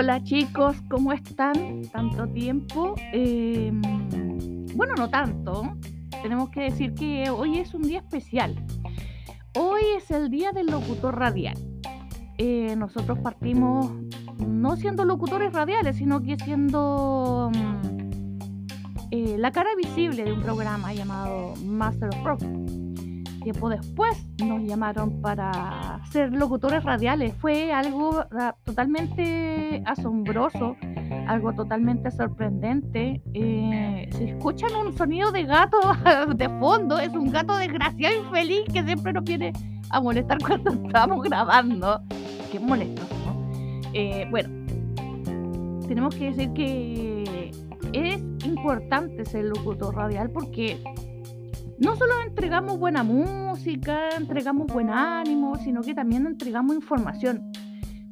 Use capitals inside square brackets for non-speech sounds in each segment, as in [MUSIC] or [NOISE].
Hola chicos, ¿cómo están? Tanto tiempo. Eh, bueno, no tanto. Tenemos que decir que hoy es un día especial. Hoy es el día del locutor radial. Eh, nosotros partimos no siendo locutores radiales, sino que siendo mm, eh, la cara visible de un programa llamado Master of Rock. Tiempo después nos llamaron para ser locutores radiales. Fue algo ah, totalmente asombroso, algo totalmente sorprendente. Eh, si escuchan un sonido de gato [LAUGHS] de fondo, es un gato desgraciado y feliz que siempre nos viene a molestar cuando estamos grabando. Qué molesto, ¿no? Eh, bueno, tenemos que decir que es importante ser locutor radial porque no solo entregamos buena música, entregamos buen ánimo, sino que también entregamos información.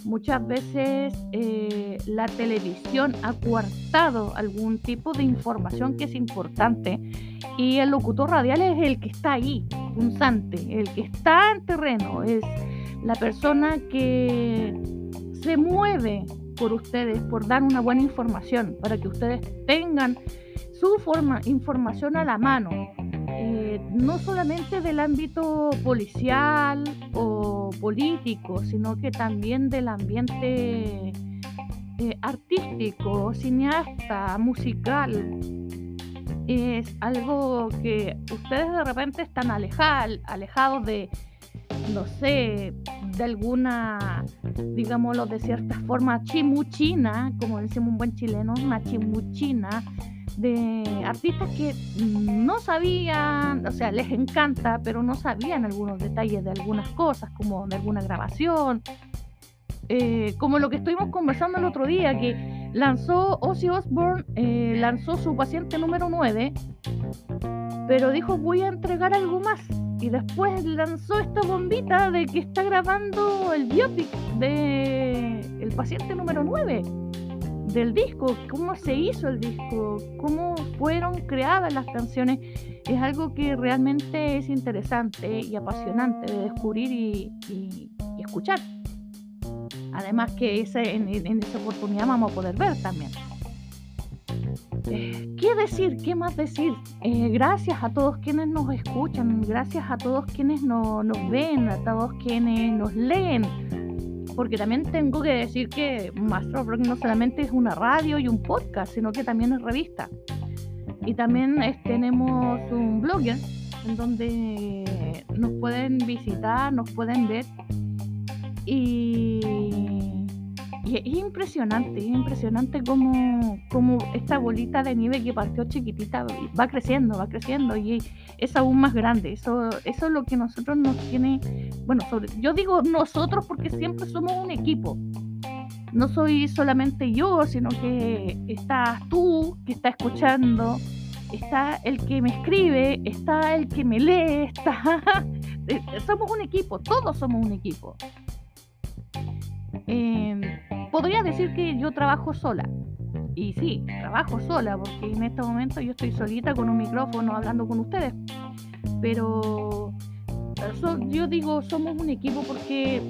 Muchas veces eh, la televisión ha coartado algún tipo de información que es importante y el locutor radial es el que está ahí, punzante, el que está en terreno, es la persona que se mueve por ustedes, por dar una buena información, para que ustedes tengan su forma, información a la mano, eh, no solamente del ámbito policial o político, sino que también del ambiente eh, artístico, cineasta, musical. Es algo que ustedes de repente están alejados de, no sé, de alguna, digámoslo de cierta forma, chimuchina, como decimos un buen chileno, una chimuchina de artistas que no sabían, o sea, les encanta, pero no sabían algunos detalles de algunas cosas, como de alguna grabación, eh, como lo que estuvimos conversando el otro día, que lanzó Ozzy Osbourne, eh, lanzó su paciente número 9, pero dijo voy a entregar algo más. Y después lanzó esta bombita de que está grabando el biopic de el paciente número 9 del disco, cómo se hizo el disco, cómo fueron creadas las canciones, es algo que realmente es interesante y apasionante de descubrir y, escuchar. Además que ese, en, esa oportunidad vamos a poder ver también. Eh, ¿Qué decir? ¿Qué más decir? Eh, gracias a todos quienes nos escuchan, gracias a todos quienes nos ven, a todos quienes nos leen porque también tengo que decir que Master of Rock no solamente es una radio y un podcast, sino que también es revista. Y también tenemos un blogger en donde nos pueden visitar, nos pueden ver. Y es impresionante, es impresionante cómo, cómo, esta bolita de nieve que partió chiquitita va creciendo, va creciendo y es aún más grande. Eso, eso es lo que nosotros nos tiene, bueno, sobre, yo digo nosotros porque siempre somos un equipo. No soy solamente yo, sino que estás tú que está escuchando, está el que me escribe, está el que me lee, [LAUGHS] está... somos un equipo, todos somos un equipo. Eh, podría decir que yo trabajo sola. Y sí, trabajo sola, porque en este momento yo estoy solita con un micrófono hablando con ustedes. Pero yo digo, somos un equipo porque,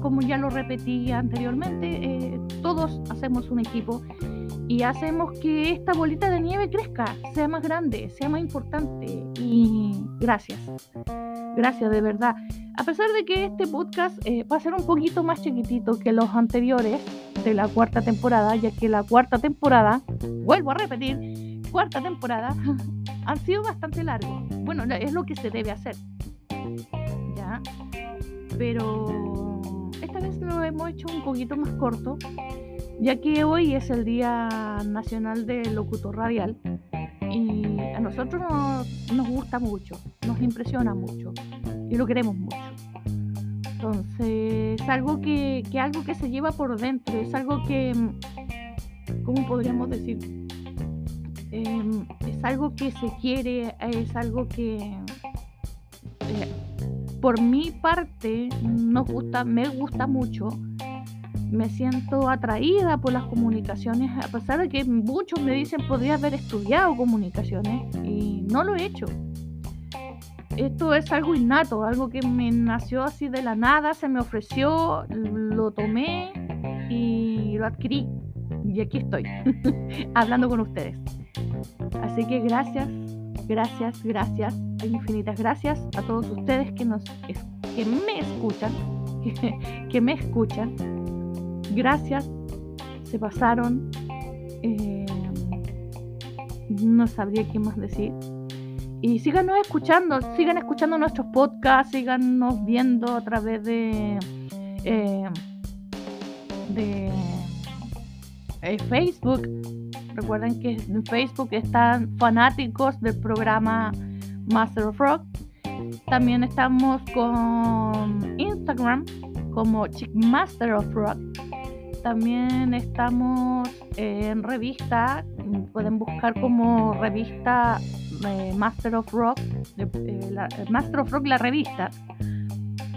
como ya lo repetí anteriormente, eh, todos hacemos un equipo y hacemos que esta bolita de nieve crezca, sea más grande, sea más importante. Y gracias, gracias de verdad. A pesar de que este podcast eh, va a ser un poquito más chiquitito que los anteriores de la cuarta temporada, ya que la cuarta temporada, vuelvo a repetir, cuarta temporada, [LAUGHS] han sido bastante largos. Bueno, es lo que se debe hacer. ¿Ya? Pero esta vez lo hemos hecho un poquito más corto, ya que hoy es el Día Nacional del Locutor Radial y a nosotros nos gusta mucho, nos impresiona mucho y lo queremos mucho. Entonces, es algo que, que algo que se lleva por dentro, es algo que, ¿cómo podríamos decir? Em, es algo que se quiere, es algo que eh, por mi parte nos gusta, me gusta mucho. Me siento atraída por las comunicaciones, a pesar de que muchos me dicen podría haber estudiado comunicaciones y no lo he hecho esto es algo innato, algo que me nació así de la nada, se me ofreció, lo tomé y lo adquirí. Y aquí estoy, [LAUGHS] hablando con ustedes. Así que gracias, gracias, gracias, infinitas gracias a todos ustedes que, nos, que me escuchan, [LAUGHS] que, me escuchan. Gracias, se pasaron. Eh, no sabría qué más decir. Y síganos escuchando, sigan escuchando nuestros podcasts, síganos viendo a través de, eh, de eh, Facebook. Recuerden que en Facebook están fanáticos del programa Master of Rock. También estamos con Instagram como Chick Master of Rock. También estamos en revista, pueden buscar como revista eh, Master of Rock, eh, la, Master of Rock la revista.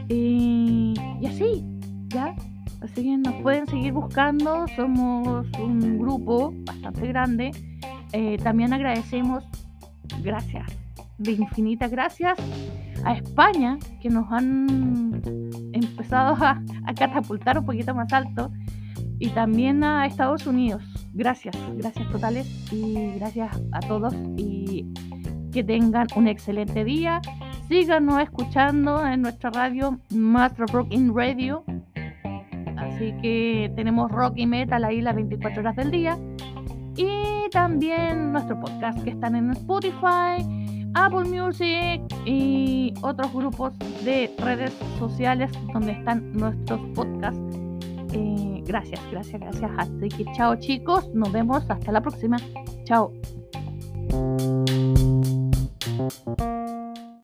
Y, así, ¿ya? Así que nos pueden seguir buscando, somos un grupo bastante grande. Eh, también agradecemos, gracias, de infinitas gracias a España, que nos han empezado a catapultar un poquito más alto, y también a Estados Unidos. Gracias, gracias totales y gracias a todos y que tengan un excelente día. Síganos escuchando en nuestra radio Master Rock in Radio Así que tenemos rock y metal ahí las 24 horas del día. Y también nuestro podcast que están en Spotify, Apple Music y otros grupos de redes sociales donde están nuestros podcasts. Eh, gracias, gracias, gracias. Así que chao chicos, nos vemos hasta la próxima. Chao.